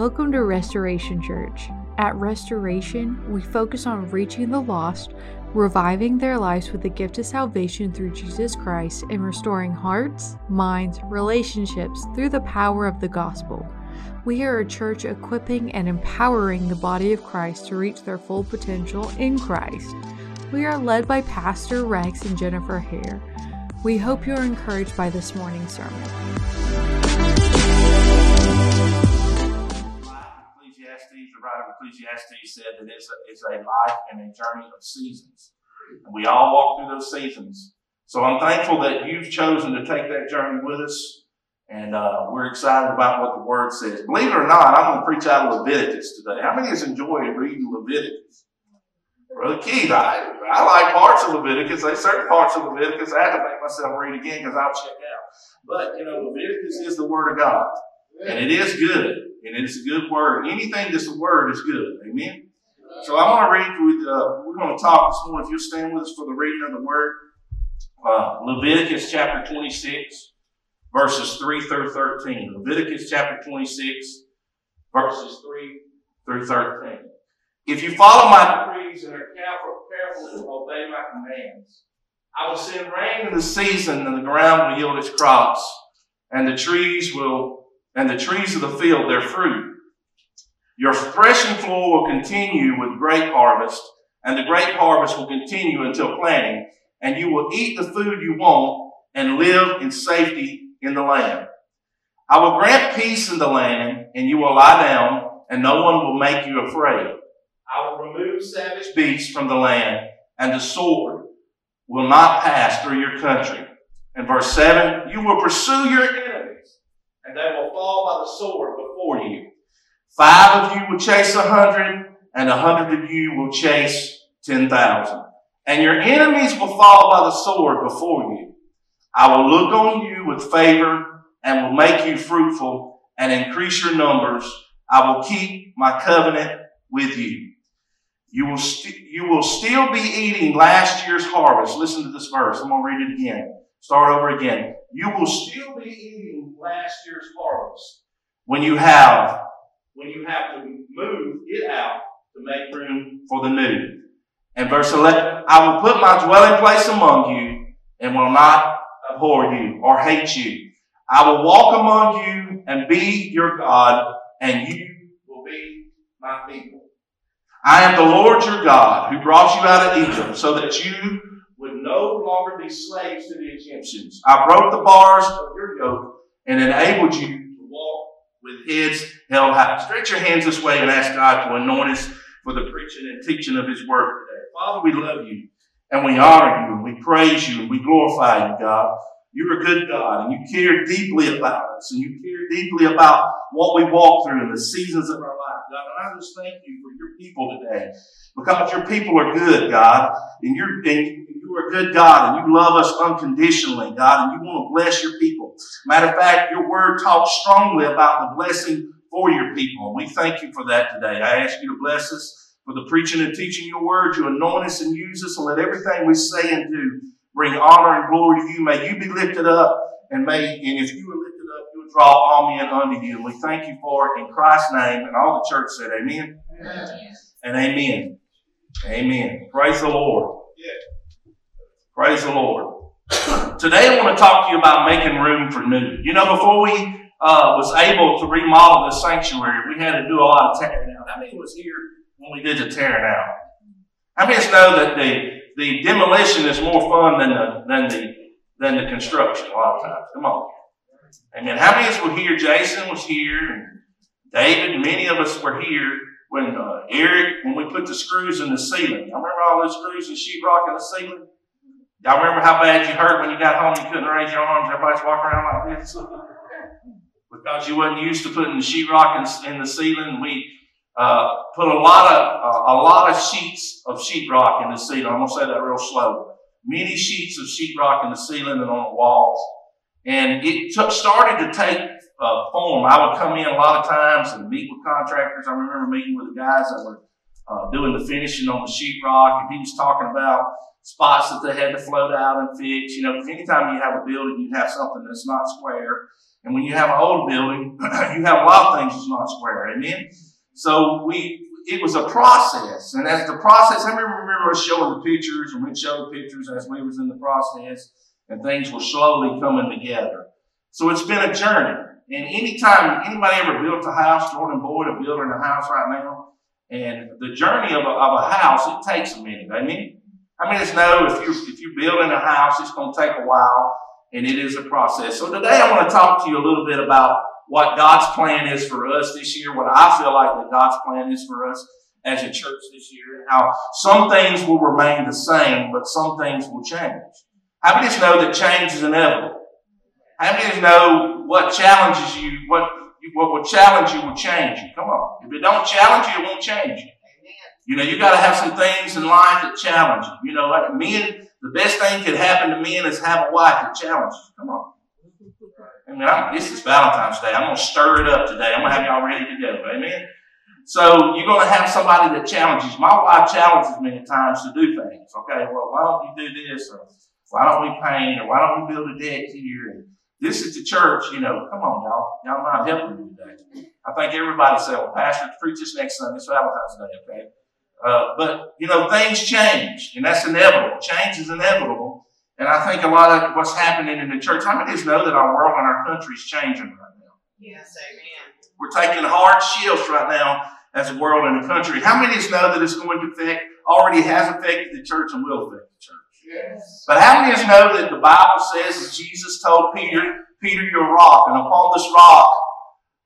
Welcome to Restoration Church. At Restoration, we focus on reaching the lost, reviving their lives with the gift of salvation through Jesus Christ, and restoring hearts, minds, relationships through the power of the gospel. We are a church equipping and empowering the body of Christ to reach their full potential in Christ. We are led by Pastor Rex and Jennifer Hare. We hope you are encouraged by this morning's sermon. The writer of Ecclesiastes said that it's a, it's a life and a journey of seasons. And we all walk through those seasons. So I'm thankful that you've chosen to take that journey with us. And uh, we're excited about what the Word says. Believe it or not, I'm going to preach out of Leviticus today. How many has enjoyed reading Leviticus? Brother Keith, I, I like parts of Leviticus. There's certain parts of Leviticus I had to make myself read again because I'll check out. But, you know, Leviticus is the Word of God. And it is good. And it's a good word. Anything that's a word is good. Amen. So I want to read with, uh, we're going to talk this morning. If you'll stand with us for the reading of the word. Uh, Leviticus chapter 26, verses 3 through 13. Leviticus chapter 26, verses 3 through 13. If you follow my decrees and are careful, careful to obey my commands, I will send rain in the season and the ground will yield its crops and the trees will and the trees of the field their fruit. Your threshing floor will continue with great harvest, and the great harvest will continue until planting, and you will eat the food you want and live in safety in the land. I will grant peace in the land, and you will lie down, and no one will make you afraid. I will remove savage beasts from the land, and the sword will not pass through your country. And verse 7, you will pursue your and they will fall by the sword before you. Five of you will chase a hundred, and a hundred of you will chase ten thousand. And your enemies will fall by the sword before you. I will look on you with favor and will make you fruitful and increase your numbers. I will keep my covenant with you. You will, st- you will still be eating last year's harvest. Listen to this verse. I'm going to read it again. Start over again. You will still be eating last year's harvest when you have when you have to move it out to make room for the new. And verse 11, I will put my dwelling place among you and will not abhor you or hate you. I will walk among you and be your God, and you will be my people. I am the Lord your God who brought you out of Egypt so that you no longer be slaves to the Egyptians. I broke the bars of your yoke and enabled you to walk with heads held high. Stretch your hands this way and ask God to anoint us for the preaching and teaching of His Word today. Father, we love you and we honor you and we praise you and we glorify you, God. You're a good God and you care deeply about us and you care deeply about what we walk through in the seasons of our life, God. And I just thank you for your people today because your people are good, God, and you're, and you are a good God and you love us unconditionally, God, and you want to bless your people. Matter of fact, your word talks strongly about the blessing for your people. And we thank you for that today. I ask you to bless us for the preaching and teaching your word. You anoint us and use us and let everything we say and do bring honor and glory to you. May you be lifted up and may, and if you are lifted up, you will draw all men unto you. And we thank you for it in Christ's name. And all the church said amen, amen. and amen. Amen. Praise the Lord. Praise the Lord. Today I want to talk to you about making room for new. You know, before we uh, was able to remodel the sanctuary, we had to do a lot of tearing out. How many was here when we did the tearing out? How many of us know that the, the demolition is more fun than the, than the, than the construction a lot of times? Come on. Amen. How many of us were here? Jason was here, and David, many of us were here when uh, Eric, when we put the screws in the ceiling. I remember all those screws and sheetrock in the ceiling. Y'all remember how bad you hurt when you got home? You couldn't raise your arms. Everybody's walking around like this because you wasn't used to putting the sheetrock in, in the ceiling. We uh, put a lot of uh, a lot of sheets of sheetrock in the ceiling. I'm gonna say that real slow. Many sheets of sheetrock in the ceiling and on the walls, and it took, started to take uh, form. I would come in a lot of times and meet with contractors. I remember meeting with the guys that were uh, doing the finishing on the sheetrock, and he was talking about spots that they had to float out and fix. You know, anytime you have a building, you have something that's not square. And when you have an old building, you have a lot of things that's not square. Amen. So we, it was a process. And as the process, I remember, us showing the pictures and we'd show the pictures as we was in the process and things were slowly coming together. So it's been a journey. And anytime anybody ever built a house, Jordan Boyd, a builder in a house right now, and the journey of a, of a house, it takes a minute. I mean, I mean, it's no, if you're, if you're building a house, it's going to take a while and it is a process. So today I want to talk to you a little bit about what God's plan is for us this year, what I feel like that God's plan is for us as a church this year, and how some things will remain the same, but some things will change. How many of us know that change is inevitable? How many of you know what challenges you, what, what will challenge you will change you? Come on. If it don't challenge you, it won't change you. You know, you got to have some things in life that challenge you. You know, like men, the best thing could happen to men is have a wife that challenges you. Come on. I mean, I'm, this is Valentine's Day. I'm going to stir it up today. I'm going to have y'all ready to go. Amen. So you're going to have somebody that challenges. My wife challenges me at times to do things. Okay, well, why don't you do this? Or why don't we paint? Or why don't we build a deck here? And this is the church, you know. Come on, y'all. Y'all not helping me today. I think everybody said, well, Pastor, preach this next Sunday. It's Valentine's Day, okay? Uh, but, you know, things change, and that's inevitable. Change is inevitable. And I think a lot of what's happening in the church, how many of us know that our world and our country is changing right now? Yes, amen. We're taking hard shifts right now as a world and a country. How many of us know that it's going to affect, already has affected the church and will affect the church? Yes. But how many of us know that the Bible says that Jesus told Peter, Peter, you're a rock, and upon this rock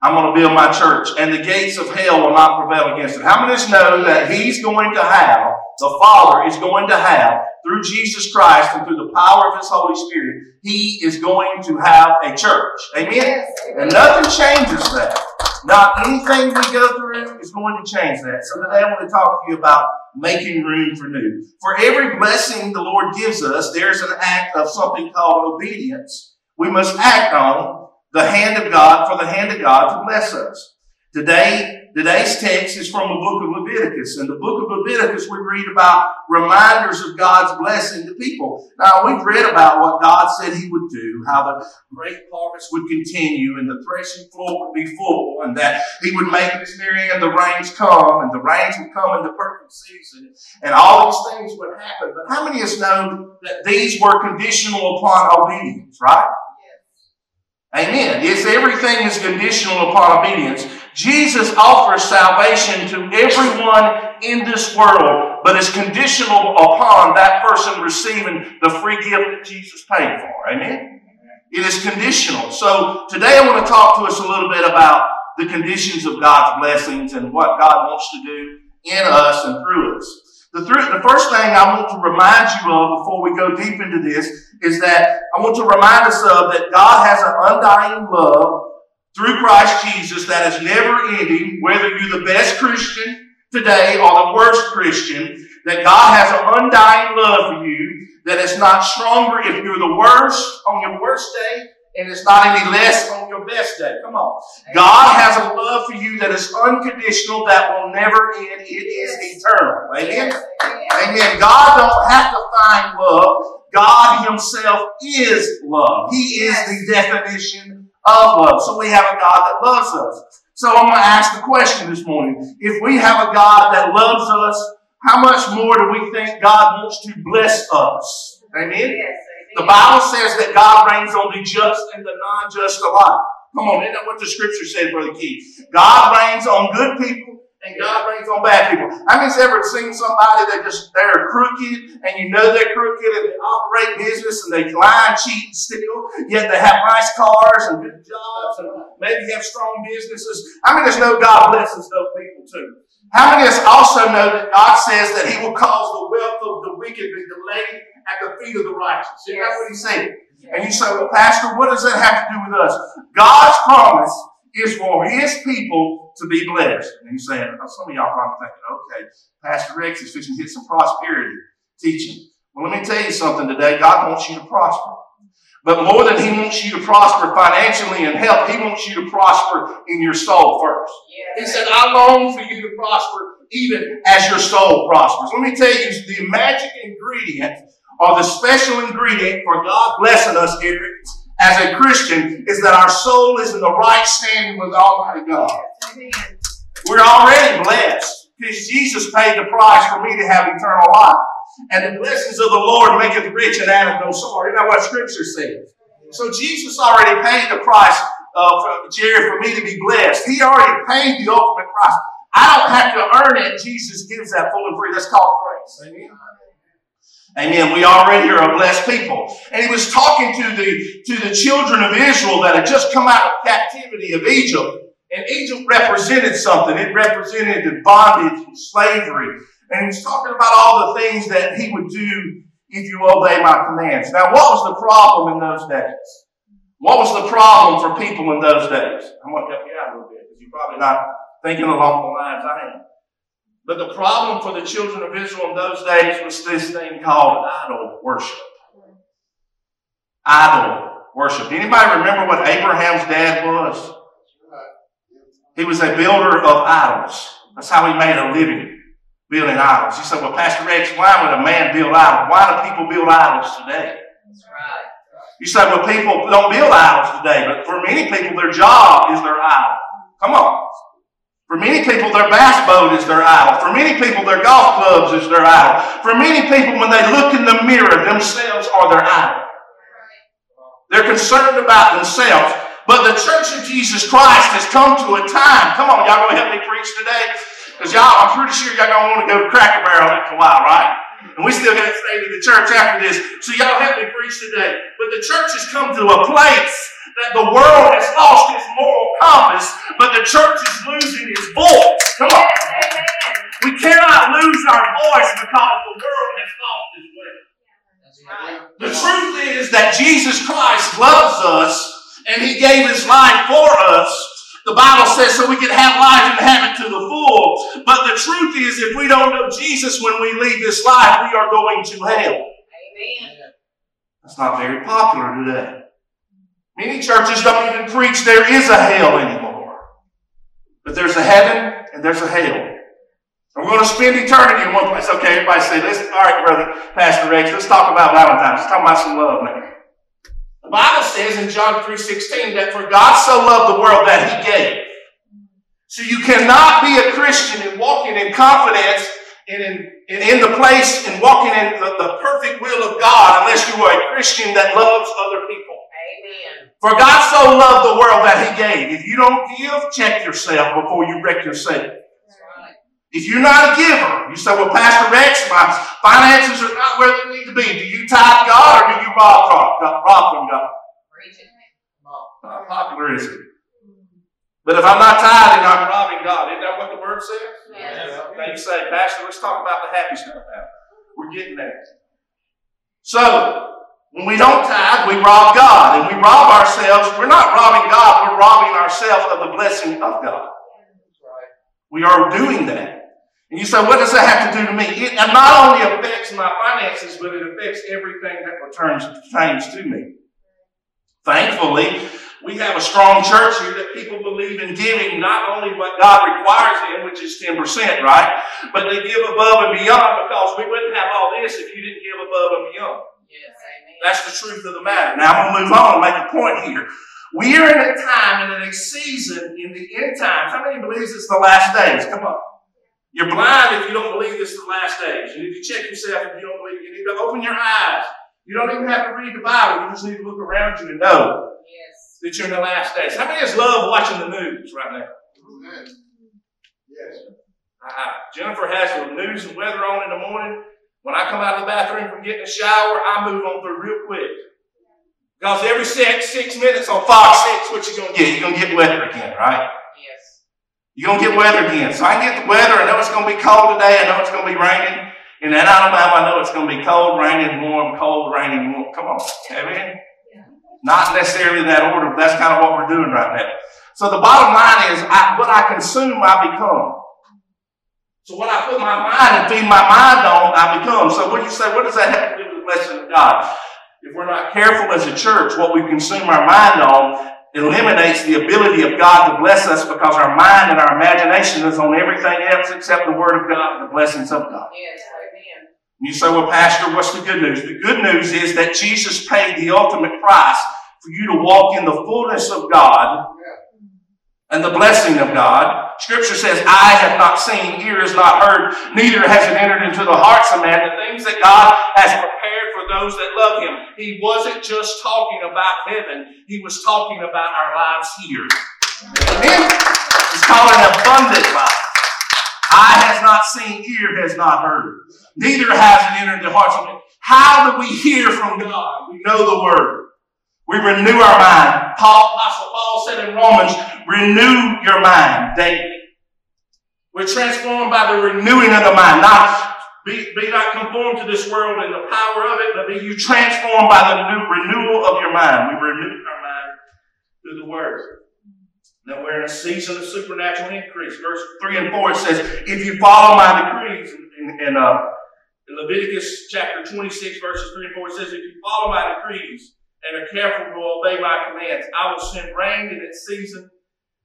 I'm going to build my church, and the gates of hell will not prevail against it. How many of us know that He's going to have, the Father is going to have, through Jesus Christ and through the power of His Holy Spirit, He is going to have a church. Amen? And nothing changes that. Not anything we go through is going to change that. So today I want to talk to you about making room for new. For every blessing the Lord gives us, there's an act of something called obedience. We must act on the hand of God for the hand of God to bless us. Today, today's text is from the book of Leviticus. In the book of Leviticus, we read about reminders of God's blessing to people. Now, we've read about what God said He would do, how the great harvest would continue, and the threshing floor would be full, and that He would make this and the rains come, and the rains would come in the perfect season, and all these things would happen. But how many of us know that these were conditional upon obedience, right? Amen. It's everything is conditional upon obedience. Jesus offers salvation to everyone in this world, but it's conditional upon that person receiving the free gift that Jesus paid for. Amen. It is conditional. So today I want to talk to us a little bit about the conditions of God's blessings and what God wants to do in us and through us. The, th- the first thing I want to remind you of before we go deep into this is that I want to remind us of that God has an undying love through Christ Jesus that is never ending, whether you're the best Christian today or the worst Christian, that God has an undying love for you, that is not stronger. If you're the worst on your worst day and it's not any less on your best day. Come on. God has a love for you that is unconditional, that will never end. It is eternal. Amen. Amen. God don't have to find love. God Himself is love. He is the definition of love. So we have a God that loves us. So I'm going to ask the question this morning. If we have a God that loves us, how much more do we think God wants to bless us? Amen. The Bible says that God reigns on the just and the non-just alike. Come on, isn't that what the scripture said, Brother Keith? God reigns on good people and God reigns on bad people. I mean, ever seen somebody that just they're crooked and you know they're crooked and they operate business and they lie, cheat, and steal, yet they have nice cars and good jobs and maybe have strong businesses. I mean, there's no God blesses those people too. How many of us also know that God says that He will cause the wealth of the wicked to be laid at the feet of the righteous? Isn't that what He said? And you say, well, Pastor, what does that have to do with us? God's promise is for His people to be blessed. And you're saying, oh, some of y'all probably thinking, okay, Pastor Rex is fixing to hit some prosperity teaching. Well, let me tell you something today. God wants you to prosper. But more than He wants you to prosper financially and health, He wants you to prosper in your soul first. He said, I long for you to prosper even as your soul prospers. Let me tell you, the magic ingredient or the special ingredient for God blessing us, Eric, as a Christian, is that our soul is in the right standing with Almighty God. We're already blessed because Jesus paid the price for me to have eternal life. And the blessings of the Lord maketh rich and addeth no sorrow. Isn't that what Scripture says? So Jesus already paid the price, uh, for, Jerry, for me to be blessed. He already paid the ultimate price. I don't have to earn it. Jesus gives that full and free. That's called grace. Amen. Amen. We already are a blessed people. And he was talking to the, to the children of Israel that had just come out of captivity of Egypt. And Egypt represented something. It represented the bondage and slavery. And he was talking about all the things that he would do if you obey my commands. Now, what was the problem in those days? What was the problem for people in those days? I'm going to help you out a little bit because you're probably not thinking along the lines I am. But the problem for the children of Israel in those days was this thing called idol worship. Idol worship. Anybody remember what Abraham's dad was? He was a builder of idols. That's how he made a living, building idols. You said, well, Pastor Rex, why would a man build idols? Why do people build idols today? That's right. You say, well, people don't build idols today, but for many people, their job is their idol. Come on. For many people, their bass boat is their idol. For many people, their golf clubs is their idol. For many people, when they look in the mirror, themselves are their idol. They're concerned about themselves. But the Church of Jesus Christ has come to a time. Come on, y'all gonna help me preach today? Because y'all, I'm pretty sure y'all gonna want to go to Cracker Barrel after a while, right? And we still got to stay to the church after this. So y'all help me preach today. But the church has come to a place that the world has lost its moral compass, but the church is losing its voice. Come on. We cannot lose our voice because the world has lost its way. The truth is that Jesus Christ loves us and He gave His life for us. The Bible says so we can have life and have it to the full. But the truth is, if we don't know Jesus when we leave this life, we are going to hell. Amen. That's not very popular today. Many churches don't even preach there is a hell anymore. But there's a heaven and there's a hell. We're going to spend eternity in one place. Okay, everybody say, let's, all right, brother, Pastor Rex, let's talk about Valentine's. Let's talk about some love now. The Bible says in John 3.16 that for God so loved the world that he gave. So you cannot be a Christian and walking in confidence and in, and in the place and walking in the, the perfect will of God unless you are a Christian that loves other people. Amen. For God so loved the world that He gave. If you don't give, check yourself before you wreck yourself. If you're not a giver, you say, well, Pastor Rex, my finances are not where they need to be. Do you tithe God or do you rob, God, rob from God? It. Popular, is it? But if I'm not tithing, I'm robbing God. Isn't that what the word says? Yes. Now you say, Pastor, let's talk about the happy stuff now. We're getting there. So, when we don't tithe, we rob God. And we rob ourselves. We're not robbing God, we're robbing ourselves of the blessing of God. We are doing that. And you say, what does that have to do to me? It not only affects my finances, but it affects everything that returns pertains to me. Thankfully, we have a strong church here that people believe in giving not only what God requires them, which is 10%, right? But they give above and beyond because we wouldn't have all this if you didn't give above and beyond. Yes. Amen. That's the truth of the matter. Now I'm going to move on and make a point here. We are in a time and in a season in the end times. How many believes it's the last days? Come on. You're blind if you don't believe this is the last days. You need to check yourself if you don't believe. You need to open your eyes. You don't even have to read the Bible. You just need to look around you and know Yes. that you're in the last days. How many of us love watching the news right now? Yes. Uh, Jennifer has the news and weather on in the morning. When I come out of the bathroom from getting a shower, I move on through real quick. Because every six, six minutes on Fox 6, what you going to get? You're going to get weather again, right? You're going to get weather again. So I can get the weather. I know it's going to be cold today. I know it's going to be raining. And in Alabama, I know it's going to be cold, raining, warm, cold, raining, warm. Come on. Amen? Not necessarily in that order, but that's kind of what we're doing right now. So the bottom line is, I, what I consume, I become. So what I put my mind and feed my mind on, I become. So what you say? What does that have to do with the blessing of God? If we're not careful as a church, what we consume our mind on eliminates the ability of God to bless us because our mind and our imagination is on everything else except the Word of God and the blessings of God. Yes, amen. You say, well, Pastor, what's the good news? The good news is that Jesus paid the ultimate price for you to walk in the fullness of God and the blessing of God. Scripture says, eye have not seen, ear has not heard, neither has it entered into the hearts of man the things that God has prepared those that love Him. He wasn't just talking about heaven, He was talking about our lives here. Amen? He's calling an abundant life. Eye has not seen, ear has not heard, neither has it entered the hearts of men. How do we hear from God? We know the Word. We renew our mind. Paul, Apostle Paul said in Romans, renew your mind daily. We're transformed by the renewing of the mind. Not be, be not conformed to this world and the power of it, but be you transformed by the new, renewal of your mind. We renew our mind through the Word. Now we're in a season of supernatural increase. Verse 3 and 4 it says, If you follow my decrees, in, in, uh, in Leviticus chapter 26, verses 3 and 4, it says, If you follow my decrees and are careful to obey my commands, I will send rain in its season,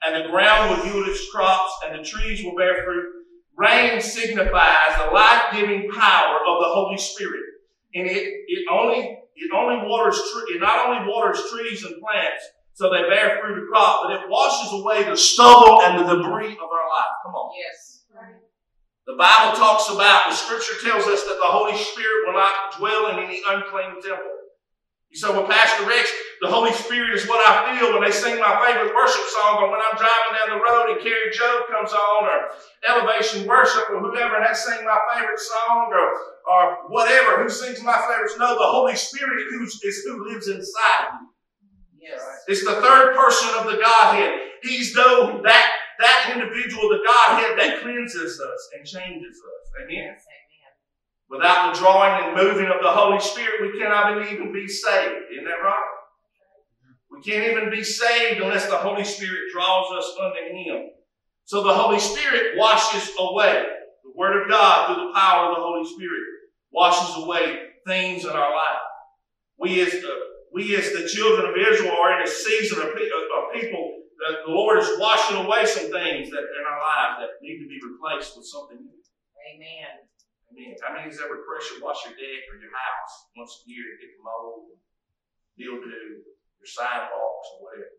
and the ground will yield its crops, and the trees will bear fruit. Rain signifies the life-giving power of the Holy Spirit. And it, it only it only waters it not only waters trees and plants, so they bear fruit and crop, but it washes away the stubble and the debris of our life. Come on. Yes. The Bible talks about, the scripture tells us that the Holy Spirit will not dwell in any unclean temple. You say, well, Pastor Rex, the Holy Spirit is what I feel when they sing my favorite worship song, or when I'm driving down the road and Kari Jobe comes on, or Elevation Worship, or whoever, and they sing my favorite song, or, or whatever, who sings my favorites. No, the Holy Spirit who's, is who lives inside you. Yes. It's the third person of the Godhead. He's though that that individual, the Godhead, that cleanses us and changes us. Amen. Yes, amen. Without the drawing and moving of the Holy Spirit, we cannot even be saved. Isn't that right? We can't even be saved unless the Holy Spirit draws us unto Him. So the Holy Spirit washes away. The Word of God, through the power of the Holy Spirit, washes away things in our life. We as the, we as the children of Israel are in a season of, pe- of people that the Lord is washing away some things that in our lives that need to be replaced with something new. Amen. Amen. How many has ever pressure wash your deck or your house once a year to get the mold, mildew, your sidewalks or whatever?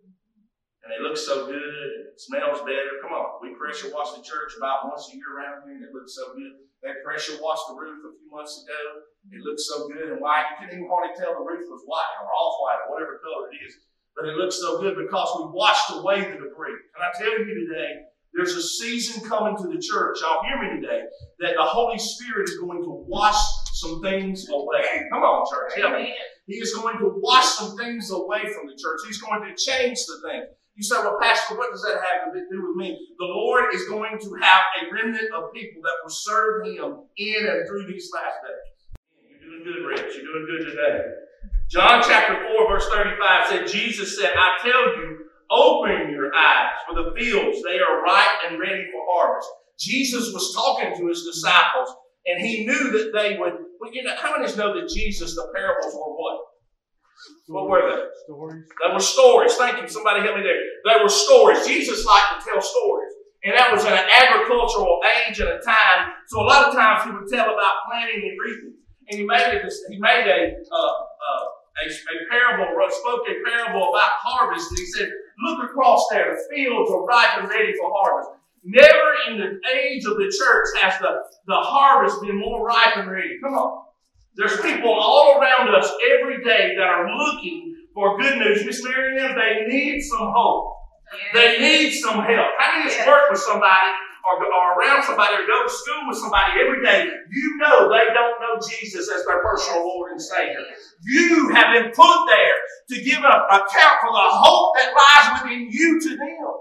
And they look so good and it smells better. Come on, we pressure wash the church about once a year around here and it looks so good. They pressure washed the roof a few months ago. It looks so good and white. You couldn't even hardly tell the roof was white or off white or whatever color it is. But it looks so good because we washed away the debris. And I tell you today, there's a season coming to the church. Y'all hear me today that the Holy Spirit is going to wash some things away. Come on, church. Me. He is going to wash some things away from the church. He's going to change the things. You say, well, Pastor, what does that have to do with me? The Lord is going to have a remnant of people that will serve Him in and through these last days. You're doing good, Rich. You're doing good today. John chapter 4, verse 35 said, Jesus said, I tell you, open your eyes for the fields. They are ripe and ready for harvest. Jesus was talking to his disciples, and he knew that they would. Well, you know, how many of us know that Jesus, the parables were what? What were they? Stories. They were stories. Thank you. Somebody help me there. They were stories. Jesus liked to tell stories. And that was in an agricultural age and a time. So a lot of times he would tell about planting and reaping. And he made a, He made a uh, uh, a, a parable, spoke a parable about harvest. And he said, "Look across there. The fields are ripe and ready for harvest." Never in the age of the church has the, the harvest been more ripe and ready. Come on. There's people all around us every day that are looking for good news. Miss Mary Lynn, they need some hope. They need some help. How many Yes. work with somebody or, or around somebody or go to school with somebody every day? You know they don't know Jesus as their personal Lord and Savior. You have been put there to give an account for the hope that lies within you to them.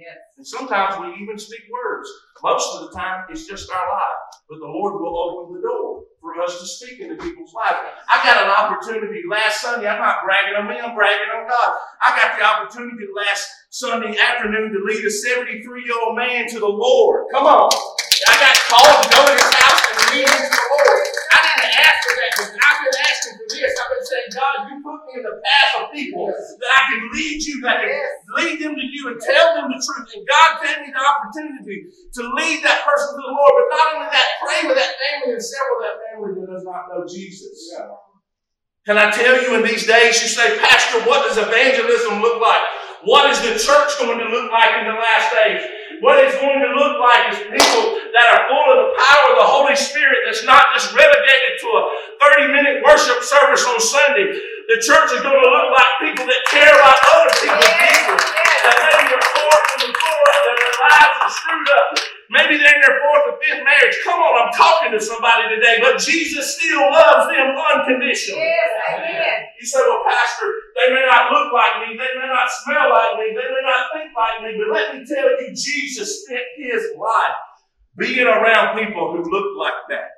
Yes. And sometimes we even speak words. Most of the time, it's just our life. But the Lord will open the door for us to speak into people's lives. I got an opportunity last Sunday. I'm not bragging on me, I'm bragging on God. I got the opportunity last Sunday afternoon to lead a 73 year old man to the Lord. Come on. I got called to go to his house and lead him to the Lord. I didn't ask for that. Because I've been asking for this. I've been saying, God, you put me in the path of people that I can lead you, that I can lead them to you and tell them the truth. And God gave me the opportunity to lead that person to the Lord. But not only that, pray with that family and several of that family that does not know Jesus. Can I tell you in these days, you say, Pastor, what does evangelism look like? What is the church going to look like in the last days? What it's going to look like is people that are full of the power of the Holy Spirit that's not just relegated to a 30 minute worship service on Sunday. The church is going to look like people that care about other people's business. That maybe they're poor from the poor, that their lives are screwed up. Maybe they're in their fourth or fifth marriage. Come on, I'm talking to somebody today, but Jesus still loves them unconditionally. Yes, amen. You say, well, Pastor, they may not look like me, they may not smell like me, they may not think like me, but let me tell you, Jesus spent his life being around people who look like that.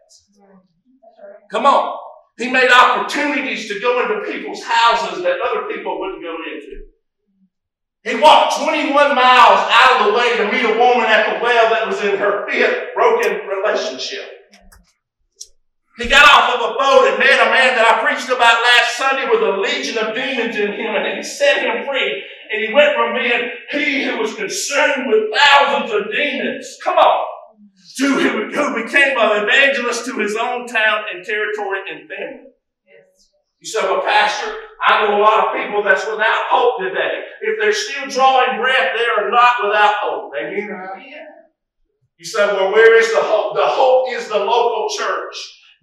Come on. He made opportunities to go into people's houses that other people wouldn't go into. He walked 21 miles out of the way to meet a woman at the well that was in her fifth broken relationship. He got off of a boat and met a man that I preached about last Sunday with a legion of demons in him, and he set him free. And he went from being he who was consumed with thousands of demons, come on, to who, became an evangelist to his own town and territory and family. You say, well, Pastor, I know a lot of people that's without hope today. If they're still drawing breath, they are not without hope. Amen. You say, well, where is the hope? The hope is the local church.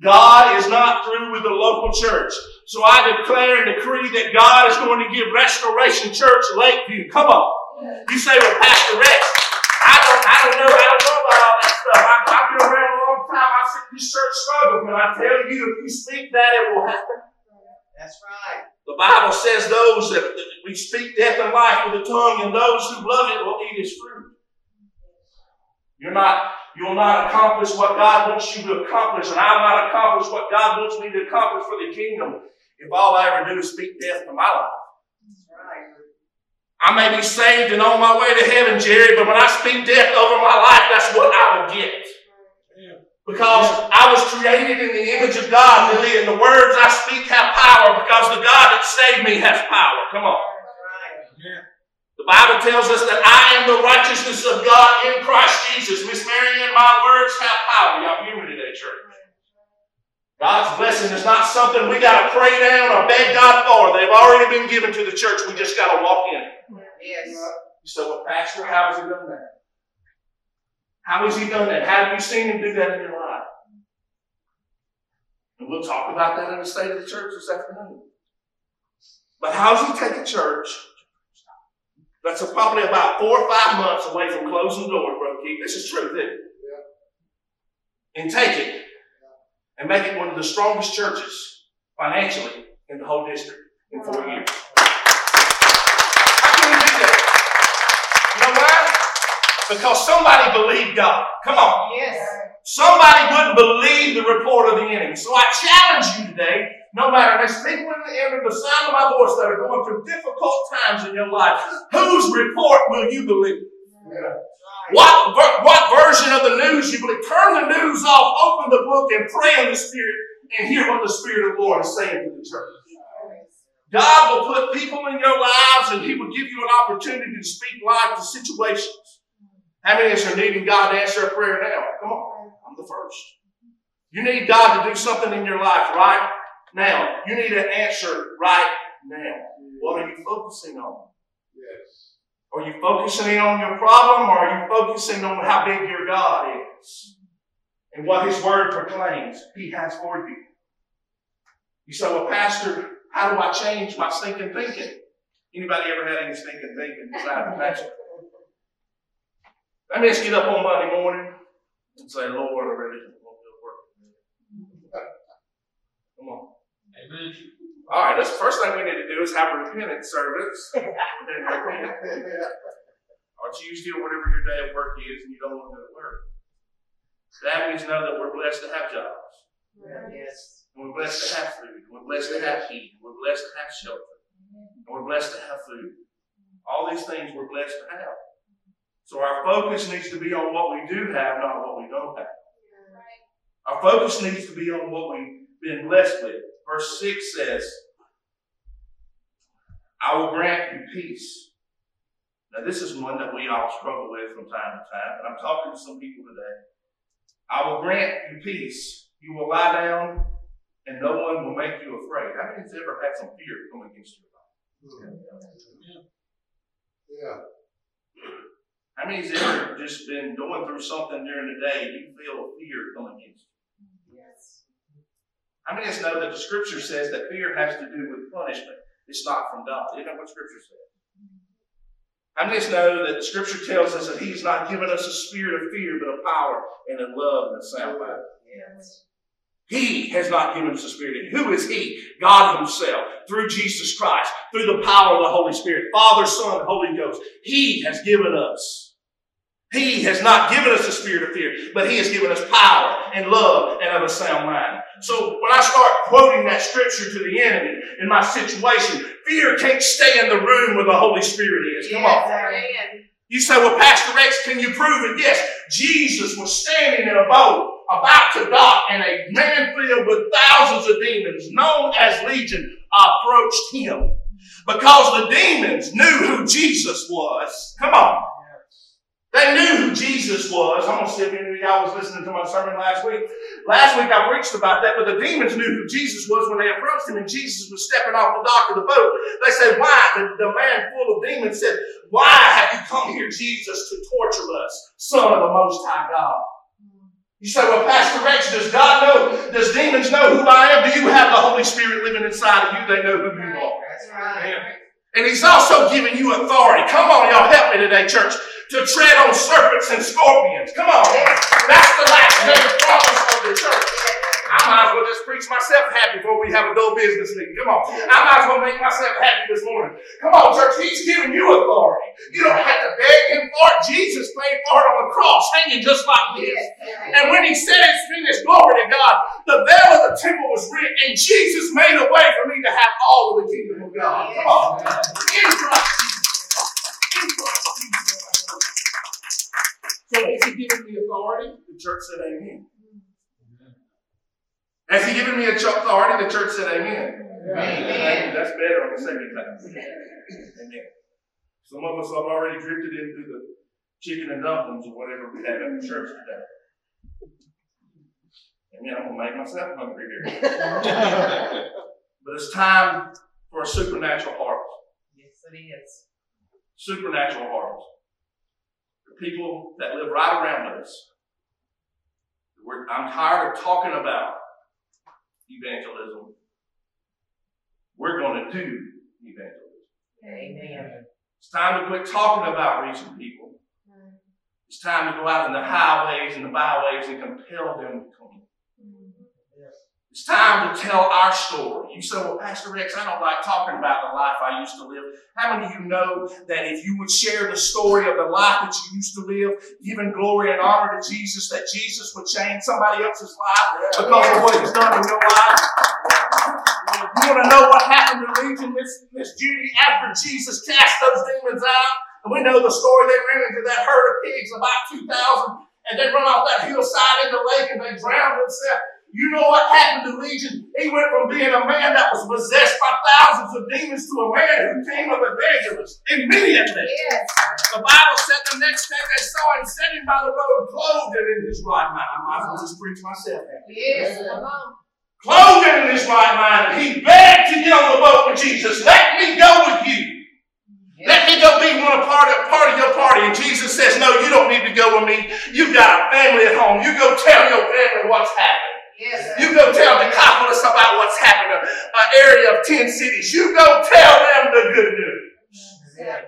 God is not through with the local church. So I declare and decree that God is going to give Restoration Church Lakeview. Come on. You say, well, Pastor Rex, I don't, I don't know, I don't know about all that stuff. I, I've been around a long time. I've seen this church struggle. Can I tell you, if you speak that, it will happen. That's right. The Bible says those that, that we speak death and life with the tongue, and those who love it will eat its fruit. You're not, you'll not accomplish what God wants you to accomplish, and I'll not accomplish what God wants me to accomplish for the kingdom if all I ever do is speak death to my life. Right. I may be saved and on my way to heaven, Jerry, but when I speak death over my life, that's what I will get. Because I was created in the image of God, Lily, and the words I speak have power because the God that saved me has power. Come on. The Bible tells us that I am the righteousness of God in Christ Jesus. Miss Marion, my words have power. Y'all hear me today, church. God's blessing is not something we got to pray down or beg God for. They've already been given to the church. We just got to walk in. Yes. You say, well, Pastor, how has he done that? How has he done that? Have you seen him do that in your life? And we'll talk about that in the state of the church this afternoon. But how does he take a church that's probably about four or five months away from closing the doors, Brother Keith? This is true, isn't it? And take it and make it one of the strongest churches financially in the whole district in four years. How can he do that? You know why? Because somebody believed God. Come on. Yes. Somebody wouldn't believe the report of the enemy. So I challenge you today, no matter there's people in the, under the sound of my voice that are going through difficult times in your life, whose report will you believe? What, what version of the news you believe? Turn the news off, open the book, and pray in the Spirit and hear what the Spirit of the Lord is saying to the church. God will put people in your lives and He will give you an opportunity to speak life to situations. How many of us are needing God to answer a prayer now? Come on, I'm the first. You need God to do something in your life right now. You need an answer right now. What are you focusing on? Yes. Are you focusing on your problem or are you focusing on how big your God is and what His Word proclaims He has for you? You say, well, Pastor, how do I change my stinking thinking? Anybody ever had any stinking thinking besides Pastor? Let me just get up on Monday morning and say, Lord, I really don't want to work. Come on. Amen. All right, that's the first thing we need to do is have a repentance service. and repent. Aren't you usually or whatever your day of work is and you don't want to go to work? That means know that we're blessed to have jobs. Yes. And we're blessed to have food. We're blessed to have heat. We're blessed to have shelter. And we're blessed to have food. All these things we're blessed to have. So our focus needs to be on what we do have, not what we don't have. Our focus needs to be on what we've been blessed with. Verse 6 says, I will grant you peace. Now, this is one that we all struggle with from time to time, and I'm talking to some people today. I will grant you peace. You will lie down, and no one will make you afraid. How many has ever had some fear come against your life? Yeah. How many's ever just been going through something during the day you feel fear come against you? Yes. How many of us know that the scripture says that fear has to do with punishment? It's not from God. Isn't that what scripture says? How many of us know that the scripture tells us that He's not given us a spirit of fear, but of power and of love and a sound mind? Yes. He has not given us a spirit. Who is He? God Himself, through Jesus Christ, through the power of the Holy Spirit, Father, Son, Holy Ghost. He has given us. He has not given us a spirit of fear, but He has given us power and love and of a sound mind. So when I start quoting that scripture to the enemy in my situation, fear can't stay in the room where the Holy Spirit is. Come on. Amen. You say, well, Pastor Rex, can you prove it? Yes. Jesus was standing in a boat about to dock and a man filled with thousands of demons known as Legion approached him because the demons knew who Jesus was. Come on. They knew who Jesus was. I'm going to see if any of y'all was listening to my sermon last week. Last week I preached about that, but the demons knew who Jesus was when they approached him and Jesus was stepping off the dock of the boat. They said, why? The, the man full of demons said, why have you come here, Jesus, to torture us, Son of the Most High God? You say, well, Pastor Rex, does God know, does demons know who I am? Do you have the Holy Spirit living inside of you? They know who you are. That's right. And He's also giving you authority. Come on, y'all, help me today, church to tread on serpents and scorpions. Come on. That's the last day of promise of the church. I might as well just preach myself happy before we have a dull business meeting. Come on. I might as well make myself happy this morning. Come on, church. He's giving you authority. You don't have to beg him for it. Jesus paid for it on the cross, hanging just like this. And when he said it's finished, glory to God, the veil of the temple was rent, and Jesus made a way for me to have all of the kingdom of God. Come on. In Christ In Christ. So has he given me authority? The church said amen. Has he given me authority? The church said amen. Amen. That's better on the second time. Amen. Some of us have already drifted into the chicken and dumplings or whatever we had at the church today. Amen. I'm gonna make myself hungry here. but it's time for a supernatural harvest. Yes, it is. Supernatural harvest people that live right around us. We're, I'm tired of talking about evangelism. We're going to do evangelism. Amen. It's time to quit talking about reaching people. It's time to go out in the highways and the byways and compel them to come. It's time to tell our story. You say, well, Pastor Rex, I don't like talking about the life I used to live. How many of you know that if you would share the story of the life that you used to live, giving glory and honor to Jesus, that Jesus would change somebody else's life because of what he's done in your life? You want to know what happened to Legion, Miss, Miss Judy, after Jesus cast those demons out? And we know the story. They ran into that herd of pigs, about 2,000, and they run off that hillside in the lake and they drowned themselves. You know what happened to Legion? He went from being a man that was possessed by thousands of demons to a man who came of evangelist immediately. Yes. The Bible said the next day they saw him sitting by the road, clothed and in his right mind. I might as well just preach myself. Yes. Come on. Clothed and in his right mind, and he begged to get on the boat with Jesus. Let me go with you. Let me go be one part of, part of your party. And Jesus says, No, you don't need to go with me. You've got a family at home. You go tell your family what's happened. Yes. You go tell the Decapolis about what's happened, an area of 10 cities. You go tell them the good news. Yeah.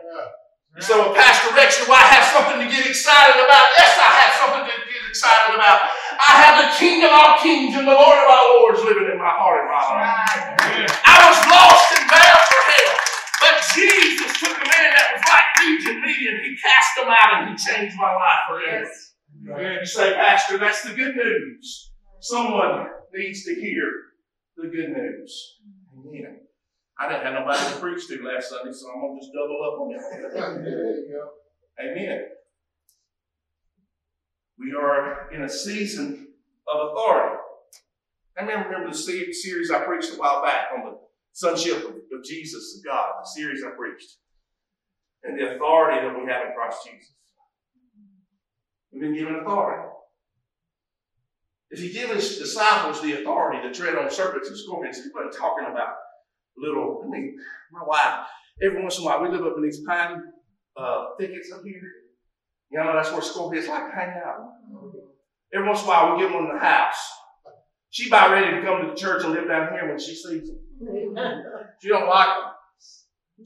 You say, well, Pastor Rex, do I have something to get excited about? Yes, I have something to get excited about. I have the King of our kings and the Lord of our lords living in my heart and my. Right. I was lost and bound for hell. But Jesus took a man that was like Legion, me, and he cast him out and he changed my life forever. Yes. You say, Pastor, that's the good news. Someone needs to hear the good news. Amen. I didn't have nobody to preach to last Sunday, so I'm going to just double up on that. Amen. We are in a season of authority. I remember, remember the series I preached a while back on the sonship of, of Jesus, of God, the series I preached, and the authority that we have in Christ Jesus. We've been given authority. If he gave his disciples the authority to tread on serpents and scorpions, he wasn't talking about little, I mean, my wife, every once in a while, we live up in these pine uh, thickets up here. You know, that's where scorpions like to hang out. Every once in a while, we get one in the house. She about ready to come to the church and live down here when she sees them. She don't like them.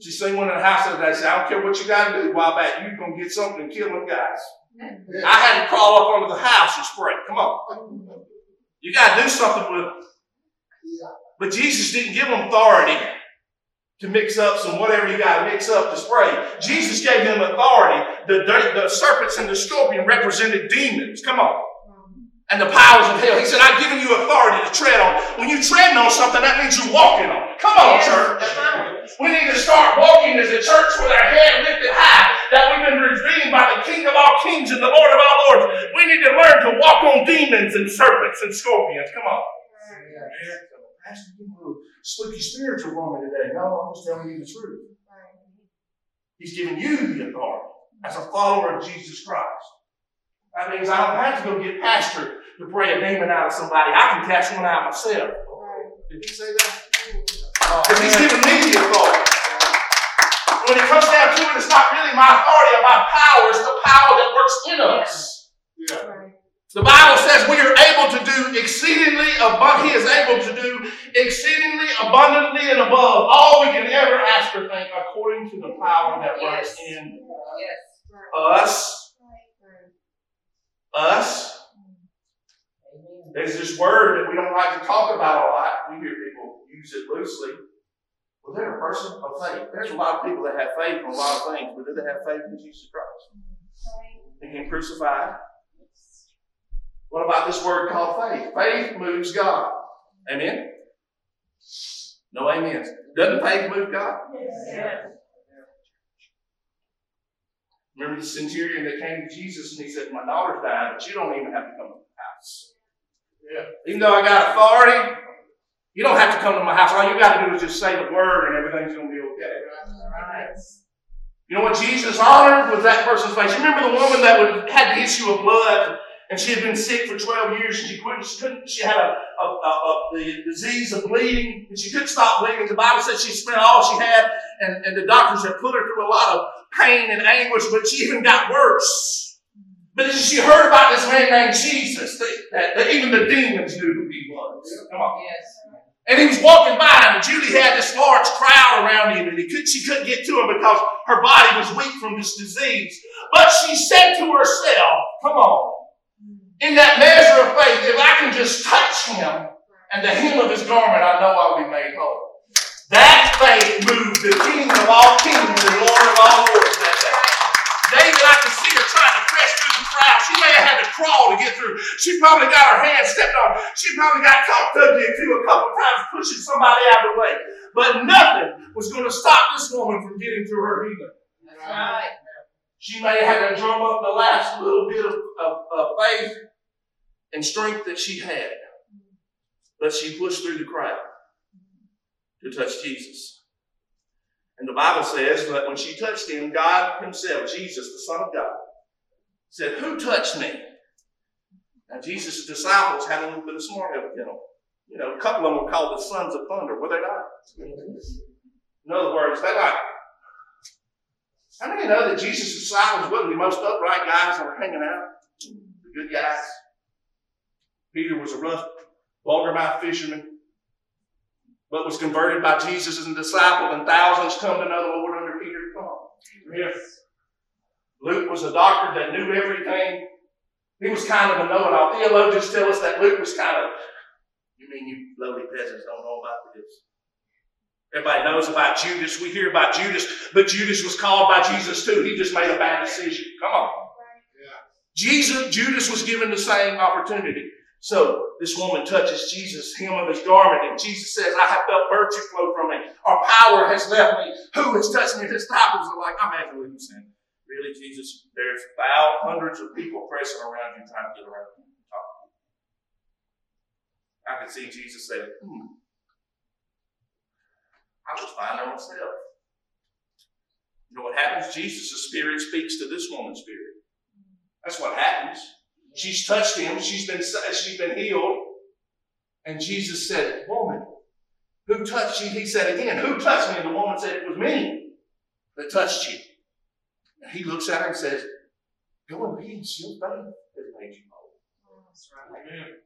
She seen one in the house the other day. Said, "I don't care what you got to do. While back, you gonna get something and kill them guys." I had to crawl up under the house and spray. Come on, you got to do something with them. But Jesus didn't give them authority to mix up some whatever you got to mix up to spray. Jesus gave them authority. The, the, the serpents and the scorpion represented demons. Come on and the powers of hell. He said, I've given you authority to tread on. When you tread on something, that means you're walking on it. Come on, church. We need to start walking as a church with our head lifted high, that we've been redeemed by the King of all kings and the Lord of all lords. We need to learn to walk on demons and serpents and scorpions. Come on. Pastor, you know, spooky spiritual woman today. No, I'm just telling you the truth. He's given you the authority as a follower of Jesus Christ. That means I don't have to go get pastor to pray a demon out of somebody. I can cast one out myself. Did he say that? Because he's given me the authority. When it comes down to it, it's not really my authority or my power, it's the power that works in us. Yeah. The Bible says we are able to do exceedingly abundantly, He is able to do exceedingly abundantly and above all we can ever ask or think according to the power that works yes. in yes. us us. There's this word that we don't like to talk about a lot. We hear people use it loosely. Well, they're a person of faith. There's a lot of people that have faith in a lot of things, but do they have faith in Jesus Christ? And Him crucified? What about this word called faith? Faith moves God. Amen? No amens. Doesn't faith move God? Yes. Remember the centurion that came to Jesus and he said, My daughter's died, but you don't even have to come to the house. Yeah. Even though I got authority, you don't have to come to my house. All you got to do is just say the word and everything's going to be okay. Right. You know what Jesus honored was that person's face. You remember the woman that would, had the issue of blood and she had been sick for 12 years and she couldn't, she, couldn't, she had a, a, a, a, the disease of bleeding and she couldn't stop bleeding. The Bible says she spent all she had and, and the doctors had put her through a lot of pain and anguish, but she even got worse. But she heard about this man named Jesus, that, that even the demons knew who he was. Come on. Yes. And he was walking by, and Judy had this large crowd around him, and he could, she couldn't get to him because her body was weak from this disease. But she said to herself, Come on, in that measure of faith, if I can just touch him and the hem of his garment, I know I'll be made whole. That faith moved the king of all kings and lord of all lords that day. David, I can see her trying to press through the crowd. She may have had to crawl to get through. She probably got her hand stepped on. She probably got talked ugly to a couple times, pushing somebody out of the way. But nothing was going to stop this woman from getting through her healing. Right. She may have had to drum up the last little bit of, of, of faith and strength that she had, but she pushed through the crowd to touch Jesus. And the Bible says that when she touched him, God Himself, Jesus, the Son of God, said, Who touched me? Now, Jesus' disciples had a little bit of smart aleck in them. You know, a couple of them were called the sons of thunder, were they not? In other words, they like how many know that Jesus' disciples wasn't the most upright guys that were hanging out? The good guys. Peter was a rough, vulgar mouthed fisherman, but was converted by Jesus as a disciple, and thousands come to know the Lord under Peter. Come on. Yes. Luke was a doctor that knew everything. He was kind of a know it all. Theologians tell us that Luke was kind of, you mean you lowly peasants don't know about this? Everybody knows about Judas. We hear about Judas, but Judas was called by Jesus too. He just made a bad decision. Come on. Yeah. Jesus, Judas was given the same opportunity. So this woman touches Jesus' hem of his garment, and Jesus says, I have felt virtue flow from me. Our power has left me. Who has touched me? His disciples are like, I'm you saying, Really, Jesus? There's about hundreds of people pressing around you trying to get around you. I can see Jesus say, hmm, I was fine on myself. You know what happens? Jesus' spirit speaks to this woman's spirit. That's what happens. She's touched him. She's been she's been healed. And Jesus said, "Woman, who touched you?" He said again, "Who touched me?" And the woman said, "It was me that touched you." And he looks at her and says, "Go in peace. Your faith has made you whole." That's right. Amen.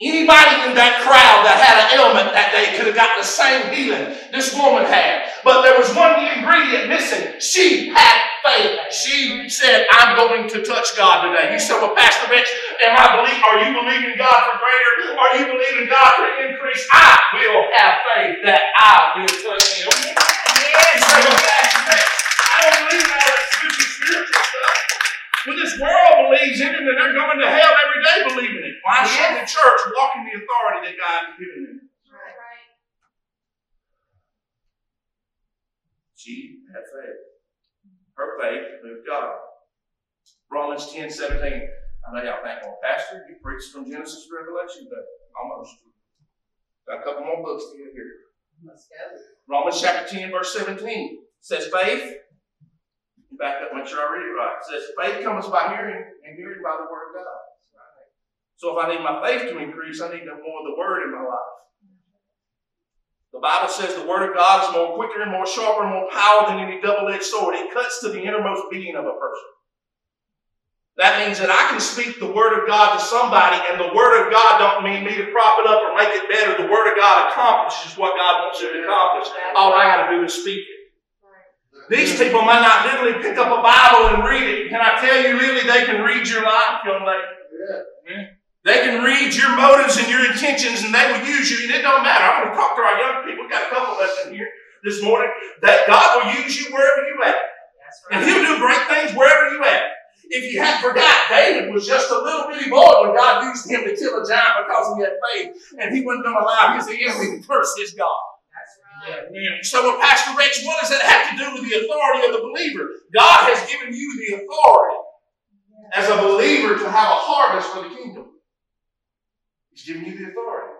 Anybody in that crowd that had an ailment that day could have got the same healing this woman had. But there was one ingredient missing. She had faith. She said, I'm going to touch God today. You said, Well, Pastor Rex, am I believe are you believing God for greater? Are you believing God for increase? I will have faith that I will touch him. You say, Well, Pastor Rex, I don't believe all that spiritual spiritual stuff. When this world believes in it and they're going to hell every day believing it. Why should the church walk in the authority that God has given them? Right. She had faith. Her faith moved God. Romans 10 17. I know y'all think, well, Pastor, you preached from Genesis to Revelation, but almost. Got a couple more books to get here. Let's go. Romans chapter 10, verse 17 says, Faith, back up, make sure I read it right. It says, Faith comes by hearing, and hearing by the word of God. So if I need my faith to increase, I need more of the word in my life. The Bible says the word of God is more quicker and more sharper and more powerful than any double-edged sword. It cuts to the innermost being of a person. That means that I can speak the word of God to somebody, and the word of God don't mean me to prop it up or make it better. The word of God accomplishes what God wants it to accomplish. All I got to do is speak it. These people might not literally pick up a Bible and read it. Can I tell you, really, they can read your life, young lady. They can read your motives and your intentions, and they will use you. And it don't matter. I'm going to talk to our young people. We've got a couple of us in here this morning. That God will use you wherever you at, That's and. He'll do great things wherever you at. If you had forgot, David was just a little bitty boy when God used him to kill a giant because he had faith, and he wasn't going to allow his enemy to curse his God. That's right. So, well, Pastor Rex, what does that have to do with the authority of the believer? God has given you the authority as a believer to have a harvest for the kingdom. He's given you the authority.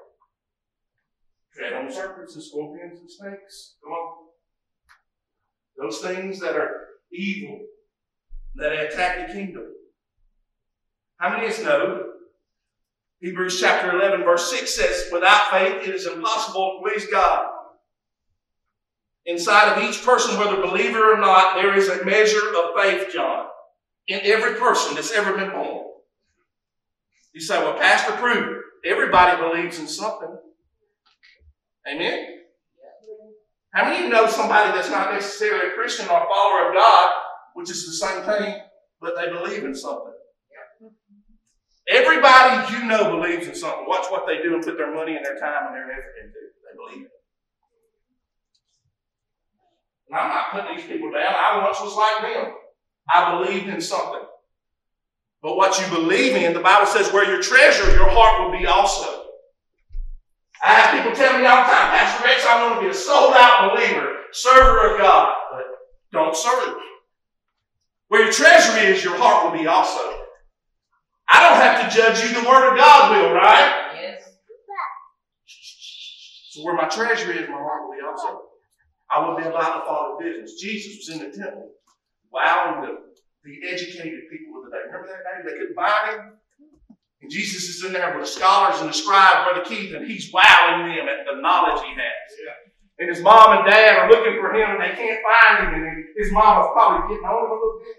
Tread on serpents and scorpions and snakes. Come on. Those things that are evil, that attack the kingdom. How many of us know? Hebrews chapter 11, verse 6 says, Without faith, it is impossible to please God. Inside of each person, whether believer or not, there is a measure of faith, John, in every person that's ever been born. You say, well, Pastor, prove. Everybody believes in something. Amen? How many of you know somebody that's not necessarily a Christian or a follower of God, which is the same thing, but they believe in something? Everybody you know believes in something. Watch what they do and put their money and their time and their effort into. They believe it. And I'm not putting these people down. I once was like them. I believed in something. But what you believe in, the Bible says, where your treasure, your heart will be also. I have people tell me all the time, Pastor Rex, I want to be a sold out believer, server of God. But don't serve. Where your treasure is, your heart will be also. I don't have to judge you, the Word of God will, right? Yes. So where my treasure is, my heart will be also. I will be about the Father's business. Jesus was in the temple, wowing the, the educated people of the day. Remember that day? They couldn't find him. And Jesus is in there with the scholars and the scribes, Brother Keith, and he's wowing them at the knowledge he has. Yeah. And his mom and dad are looking for him and they can't find him. And his mom is probably getting on him a little bit.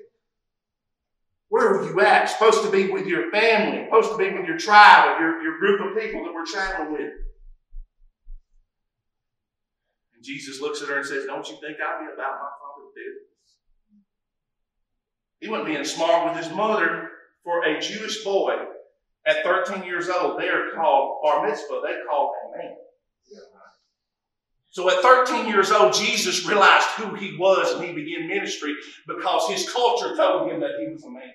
Where are you at? Supposed to be with your family, supposed to be with your tribe, your, your group of people that we're traveling with. And Jesus looks at her and says, Don't you think I'll be about my father's business? He wasn't being smart with his mother for a Jewish boy at 13 years old. They are called bar mitzvah. They're called a man. So at 13 years old, Jesus realized who he was and he began ministry because his culture told him that he was a man.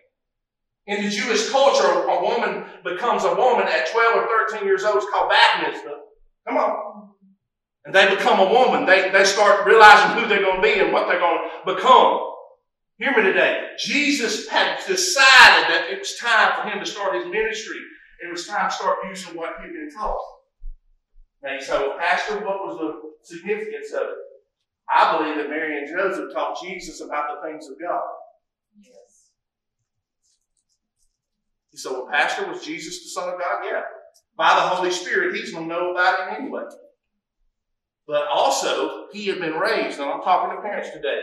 In the Jewish culture, a woman becomes a woman at 12 or 13 years old. It's called bat mitzvah. Come on. And they become a woman. They, they start realizing who they're going to be and what they're going to become. Hear me today. Jesus had decided that it was time for him to start his ministry. It was time to start using what he'd been taught. Now you say, well, Pastor, what was the significance of it? I believe that Mary and Joseph taught Jesus about the things of God. Yes. You say, well, Pastor, was Jesus the Son of God? Yeah. By the Holy Spirit, he's going to know about him anyway. But also, he had been raised, and I'm talking to parents today.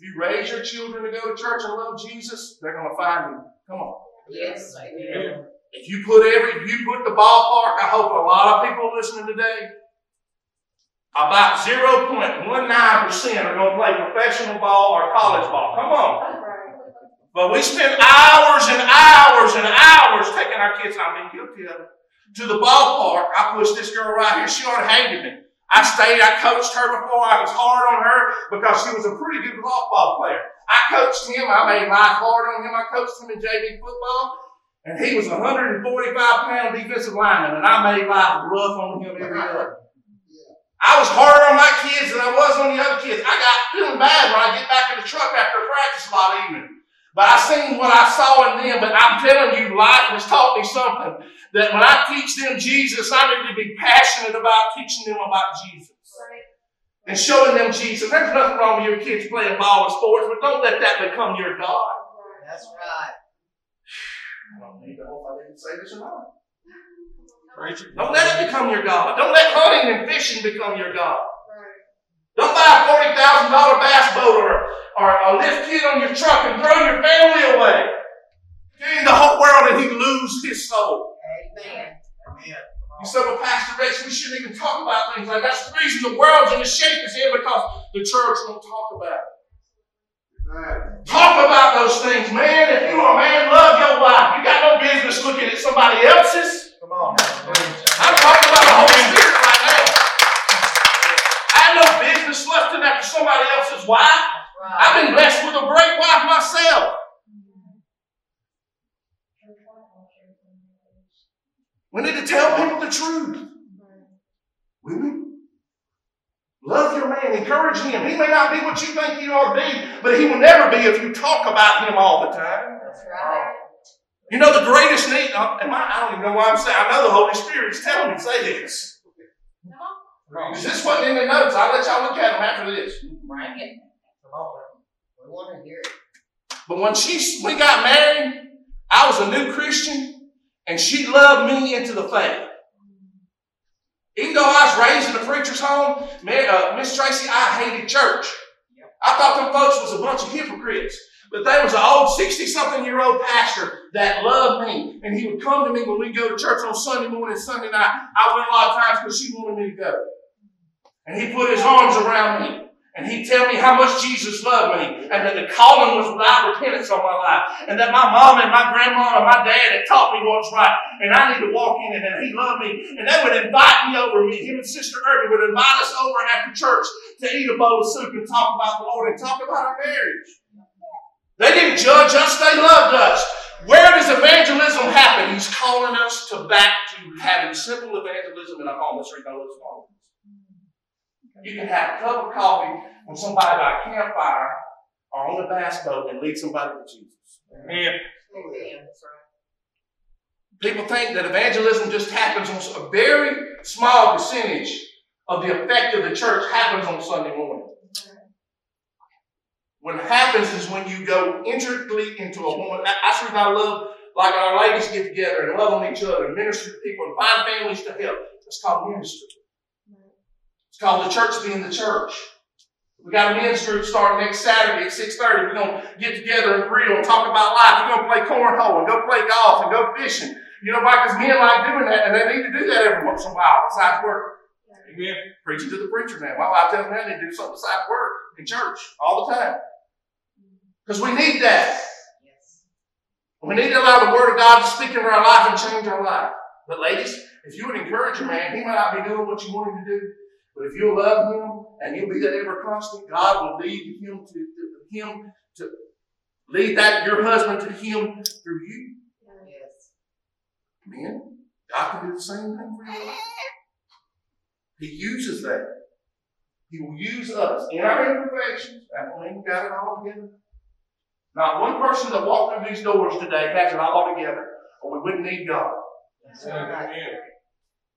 If you raise your children to go to church and love Jesus, they're going to find him. Come on. Yes, do. If you put every, if you put the ballpark, I hope a lot of people listening today, about 0.19% are going to play professional ball or college ball. Come on. But we spend hours and hours and hours taking our kids, I've been guilty of it, to the ballpark. I pushed this girl right here. She already hated me. I stayed, I coached her before. I was hard on her because she was a pretty good softball player. I coached him. I made life hard on him. I coached him in JV football. And he was a 145 pound defensive lineman, and I made life rough on him every day. I was harder on my kids than I was on the other kids. I got feeling bad when I get back in the truck after practice a lot of evening. But I seen what I saw in them, but I'm telling you, life has taught me something. That when I teach them Jesus, I need to be passionate about teaching them about Jesus. Right. And showing them Jesus. There's nothing wrong with your kids playing ball and sports, but don't let that become your God. That's right. I don't need to hope I didn't say this or not. Don't let it become your God. Don't let hunting and fishing become your God. Don't buy a $40,000 or, or a lift kit on your truck and throw your family away. Gain the whole world and he lose his soul. Amen. Amen. You said, well, Pastor Rex, we shouldn't even talk about things like that. That's the reason the world's in the shape it's in because the church won't talk about it. Talk about those things, man. If you're a man, love your wife. You got no business looking at somebody else's. Come on. I'm talking about the Holy Spirit right now. I have no business lusting after somebody else's wife. Right. I've been blessed with a great wife myself. We need to tell people the truth. Women, love your man, encourage him. He may not be what you think he ought to be, but he will never be if you talk about him all the time. That's right. You know the greatest need. uh, Am I? I don't even know why I'm saying. I know the Holy Spirit is telling me to say this. Because this wasn't in the notes. I'll let y'all look at them after this. Bring it. Come on. We want to hear it. But when she we got married, I was a new Christian, and she loved me into the faith. Even though I was raised in a preacher's home, uh, Miss Tracy, I hated church. I thought them folks was a bunch of hypocrites. But there was an old 60 something year old pastor that loved me. And he would come to me when we go to church on Sunday morning, and Sunday night. I went a lot of times because she wanted me to go. And he put his arms around me. And he'd tell me how much Jesus loved me. And that the calling was without repentance on my life. And that my mom and my grandma and my dad had taught me what's right. And I need to walk in it. And he loved me. And they would invite me over. Me, him and Sister Irby would invite us over after church to eat a bowl of soup and talk about the Lord and talk about our marriage. They didn't judge us, they loved us. Where does evangelism happen? He's calling us to back to having simple evangelism in our home. Let's read those. You can have a cup of coffee with somebody by a campfire or on a bass boat and lead somebody to Jesus. Amen. Amen. People think that evangelism just happens on a very small percentage of the effect of the church happens on Sunday morning. What happens is when you go intricately into a woman. that- That's reason I love, like our ladies get together and love on each other and minister to people and find families to help. It's called ministry. It's called the church being the church. We got a men's group starting next Saturday at 6.30. We're going to get together and grill and talk about life. We're going to play cornhole and go play golf and go fishing. You know why? Because men like doing that and they need to do that every once in a while besides work. Amen. Preaching to the preacher now. My wife tells me I need to do something besides work in church all the time. Mm-hmm. Because we need that. Yes. We need to allow the Word of God to speak into our life and change our life. But ladies, if you would encourage a man, he might not be doing what you want him to do. But if you'll love him and you'll be that ever constant, God will lead him to, to him to lead that your husband to him through you. Yes. Men, God can do the same thing for you. He uses that. He will use us in our imperfections. That don't mean we got it all together. Not one person that walked through these doors today has it all together, or we wouldn't need God. That's. Amen.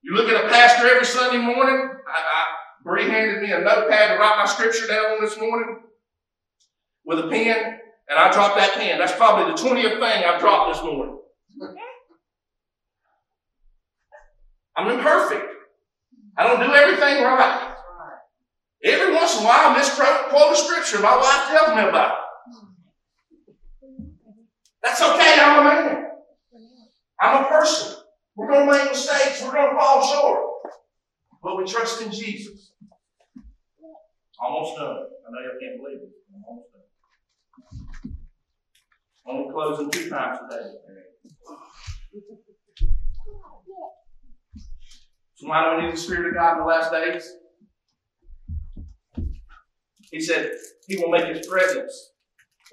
You look at a pastor every Sunday morning. I, I Bree handed me a notepad to write my scripture down on this morning with a pen, and I dropped that pen. That's probably the 20th thing I've dropped this morning. I'm imperfect. I don't do everything right. Right. Every once in a while, I misquote a scripture my wife tells me about. it. That's okay, I'm a man. I'm a person. We're going to make mistakes. We're going to fall short. But we trust in Jesus. Almost done. I know y'all can't believe it. I'm almost done. Only closing two times today. So why do we need the Spirit of God in the last days? He said he will make his presence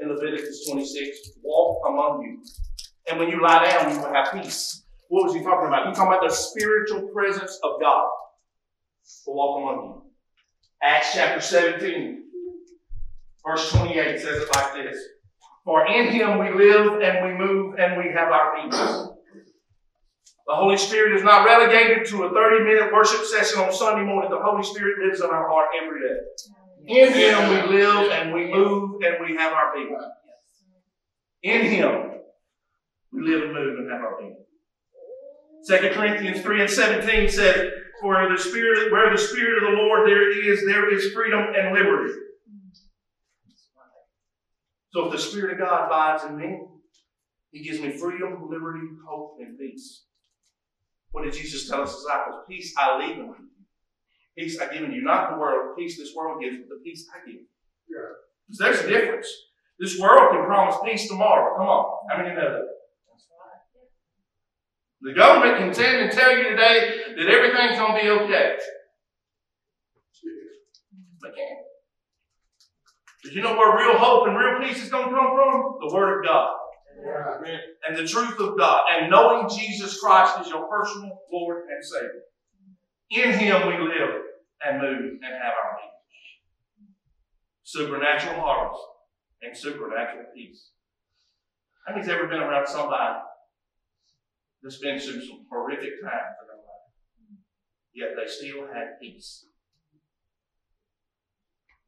in Leviticus 26 walk among you. And when you lie down, you will have peace. What was he talking about? He's talking about the spiritual presence of God will walk among you. Acts chapter 17, verse 28 says it like this. For in him we live and we move and we have our being. The Holy Spirit is not relegated to a 30 minute worship session on Sunday morning. The Holy Spirit lives in our heart every day. In him we live and we move and we have our being. In him we live and move and have our being. 2 Corinthians 3 and 17 says, For the Spirit, where the Spirit of the Lord there is, there is freedom and liberty. So if the Spirit of God abides in me, He gives me freedom, liberty, hope, and peace. What did Jesus tell his disciples? Peace I leave with you. Peace I give you. Not the world, peace this world gives, but the peace I give. Yeah. Because there's a difference. This world can promise peace tomorrow. Come on. How many know that? The government can tend and tell you today that everything's going to be okay. They can't. But you know where real hope and real peace is going to come from? The Word of God Yeah. and the truth of God and knowing Jesus Christ is your personal Lord and Savior. In Him we live and move and have our being. Supernatural harvest and supernatural peace. How many's ever been around somebody that's been through some horrific times in their life, yet they still had peace?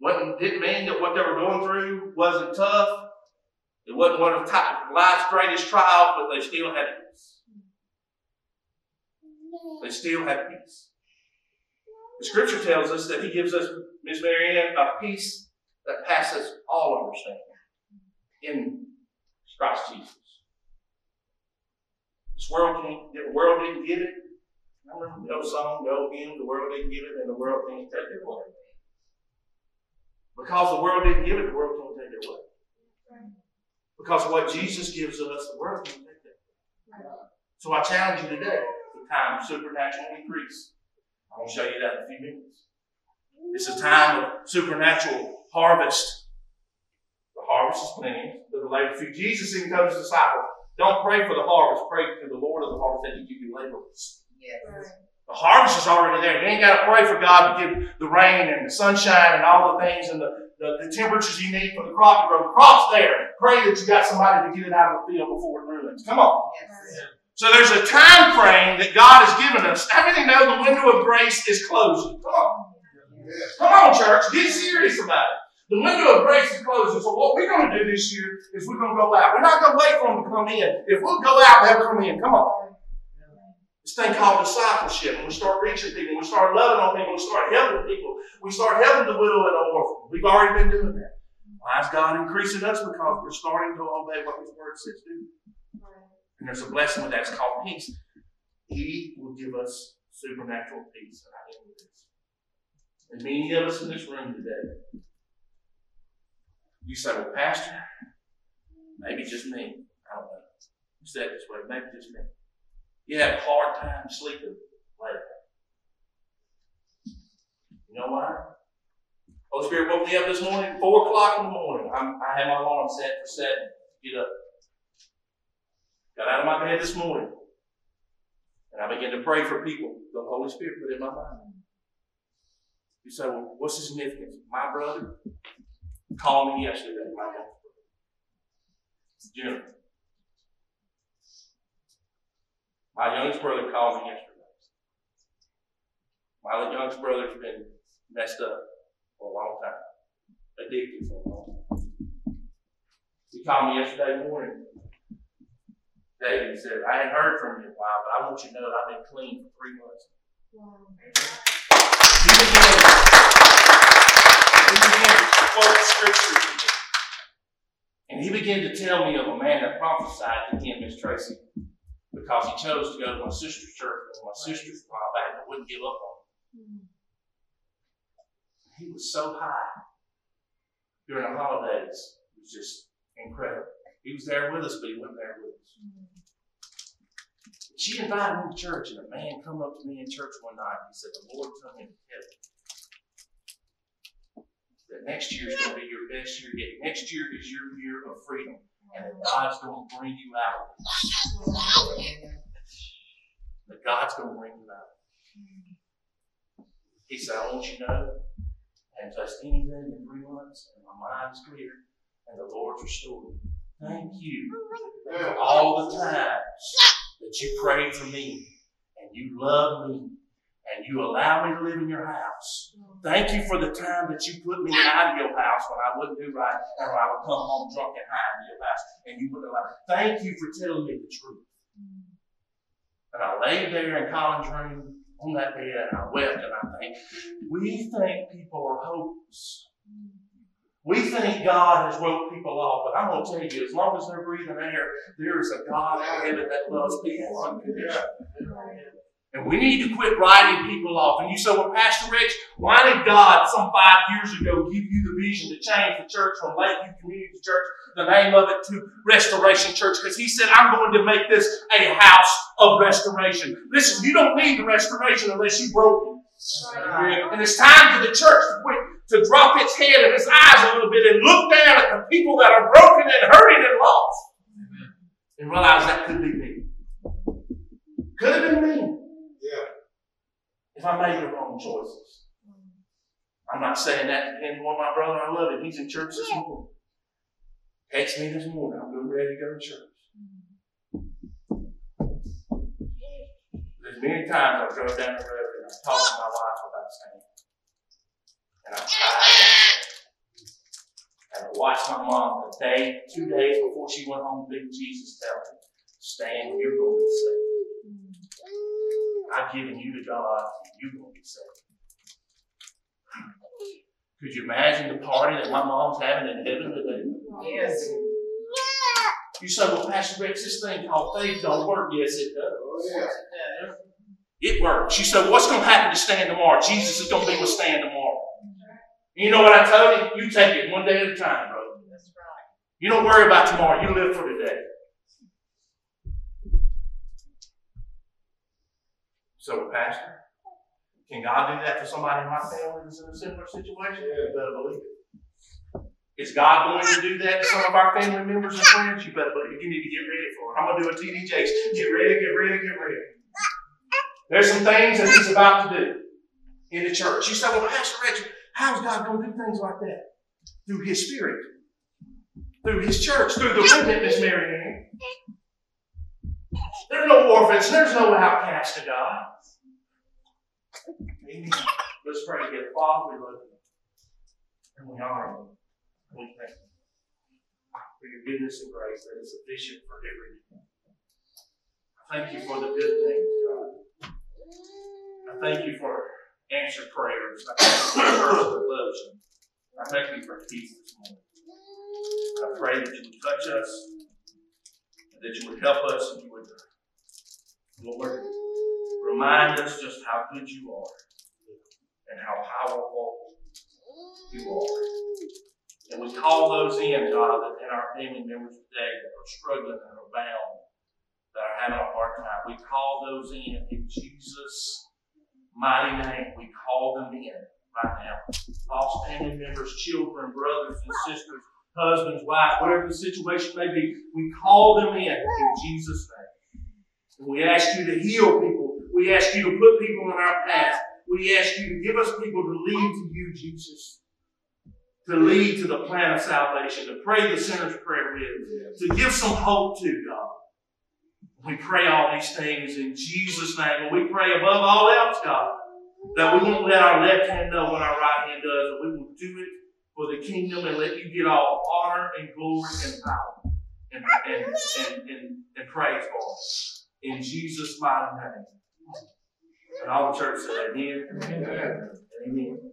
Wasn't, didn't mean that what they were going through wasn't tough. It wasn't one of life's greatest trials, but they still had peace. They still had peace. The scripture tells us that He gives us, Miss Mary Ann, a peace that passes all understanding in Christ Jesus. This world can't, the world didn't get it. I remember the old song, the old hymn, the world didn't give it, and the world can't take it away. Because the world didn't give it, the world can't take it away. Because what Jesus gives us, the world can't take it. So I challenge you today, the time of supernatural increase. I'm going to show you that in a few minutes. It's a time of supernatural harvest. The harvest is plenty, but the labor few. Jesus his disciples, don't pray for the harvest, pray to the Lord of the harvest that he give you laborers. Yes. The harvest is already there. You ain't got to pray for God to give the rain and the sunshine and all the things and the, the, the temperatures you need for the crop to grow. The crop's there. Pray that you got somebody to get it out of the field before it ruins. Come on. Yes. So there's a time frame that God has given us. How many know the window of grace is closing? Come on. Come on, church. Get serious about it. The window of grace is closing. So what we're going to do this year is we're going to go out. We're not going to wait for them to come in. If we'll go out, they'll come in. Come on. This thing called discipleship. We start reaching people, we start loving on people, we start helping people, we start helping the widow and the orphan. We've already been doing that. Why is God increasing us? Because we're starting to obey what His Word says do. And there's a blessing with that. It's called peace. He will give us supernatural peace. And I this. And many of us in this room today, you say, well, Pastor, maybe just me. I don't know. You said this way, maybe just me. You have a hard time sleeping late. You know why? Holy Spirit woke me up this morning, four o'clock in the morning. I'm, I had my alarm set for seven. Get up. Got out of my bed this morning. And I began to pray for people the Holy Spirit put in my mind. You say, well, what's the significance? My brother called me yesterday, my brother. Jim. My youngest brother called me yesterday. My youngest brother's been messed up for a long time, addicted for a long time. He called me yesterday morning. David said, I hadn't heard from you in a while, but I want you to know that I've been clean for three months. He began, he began to quote scripture to me. And he began to tell me of a man that prophesied to him, Miss Tracy, because he chose to go to my sister's church, and my sister's a while back and wouldn't give up on him. He was so high during the holidays. It was just incredible. He was there with us, but he wasn't there with us. She invited me to church, and a man come up to me in church one night. He said, The Lord told me to you that next year is going to be your best year yet. Next year is your year of freedom, and God's going to bring you out. That God's going to bring you out. He said, I want you to know, I haven't touched anything in three months, and my mind is clear, and the Lord's restored. me. Thank you for all the times that you prayed for me, and you loved me, and you allow me to live in your house. Thank you for the time that you put me out of your house when I wouldn't do right, and I would come home drunk and high in your house, and you wouldn't allow. Thank you for telling me the truth. And I laid there in Colin's room on that bed, and I wept, and I think, we think people are hopeless. We think God has wrote people off, but I'm going to tell you, as long as they're breathing air, there is a God in heaven that loves people unconditionally. And we need to quit writing people off. And you say, well, Pastor Rex, why did God some five years ago give you the vision to change the church from Lakeview Community Church, the name of it, to Restoration Church? Because He said, I'm going to make this a house of restoration. Listen, you don't need the restoration unless you broke it. And it's time for the church to quit, to drop its head and its eyes a little bit and look down at the people that are broken and hurting and lost. And realize that could be me. Could have been me if I made the wrong choices. I'm not saying that to him or my brother. I love him. He's in church this morning. Text me this morning. I'm getting ready to go to church. There's many times I've drove down the road and I've talked to my wife about staying. And I cried. And I watched my mom the day, two days before she went home to be with Jesus tell me, Stan, you're going to be saved. I've given you to God, you're going to be saved. Could you imagine the party that my mom's having in heaven today? Yes. You say, well, Pastor Rex, this thing called faith don't work. Yes, it does. It works. You say, what's going to happen to Stan tomorrow? Jesus is going to be with Stan tomorrow. You know what I told you? You take it one day at a time, brother. That's right. You don't worry about tomorrow. You live for today. So, Pastor, can God do that for somebody in my family that's in a similar situation? You better believe it. Is God going to do that to some of our family members and friends? You better believe it. You need to get ready for it. I'm going to do a TD Jakes. Get ready, get ready, get ready. There's some things that He's about to do in the church. You say, well, Pastor Richard, how is God going to do things like that? Through His Spirit, through His church, through the remnant, Miss Mary Ann. There's no orphans, there's no outcast to God. Amen. Let's pray together. Father, we love you. And we honor you. We thank you for your goodness and grace that is sufficient for every need. I thank you for the good things, God. I thank you for answered prayers. I thank you for the loves you. I thank you for peace this morning. I pray that you would touch us, that you would help us, and you would, Lord, remind us just how good you are and how powerful you are. And we call those in, God, that in our family members today that are struggling and are bound, that are having a hard time. We call those in in Jesus' mighty name. We call them in right now. Lost family members, children, brothers and sisters, husbands, wives, whatever the situation may be, we call them in in Jesus' name. And we ask you to heal people. We ask you to put people in our path. We ask you to give us people to lead to you, Jesus. To lead to the plan of salvation, to pray the sinner's prayer with, to give some hope to, God. We pray all these things in Jesus' name. And we pray above all else, God, That we won't let our left hand know what our right hand does, but we will do it for the kingdom and let you get all honor and glory and power and, and, and, and, and praise, Lord. In Jesus' mighty name. And all the church said, Amen. Amen. Amen.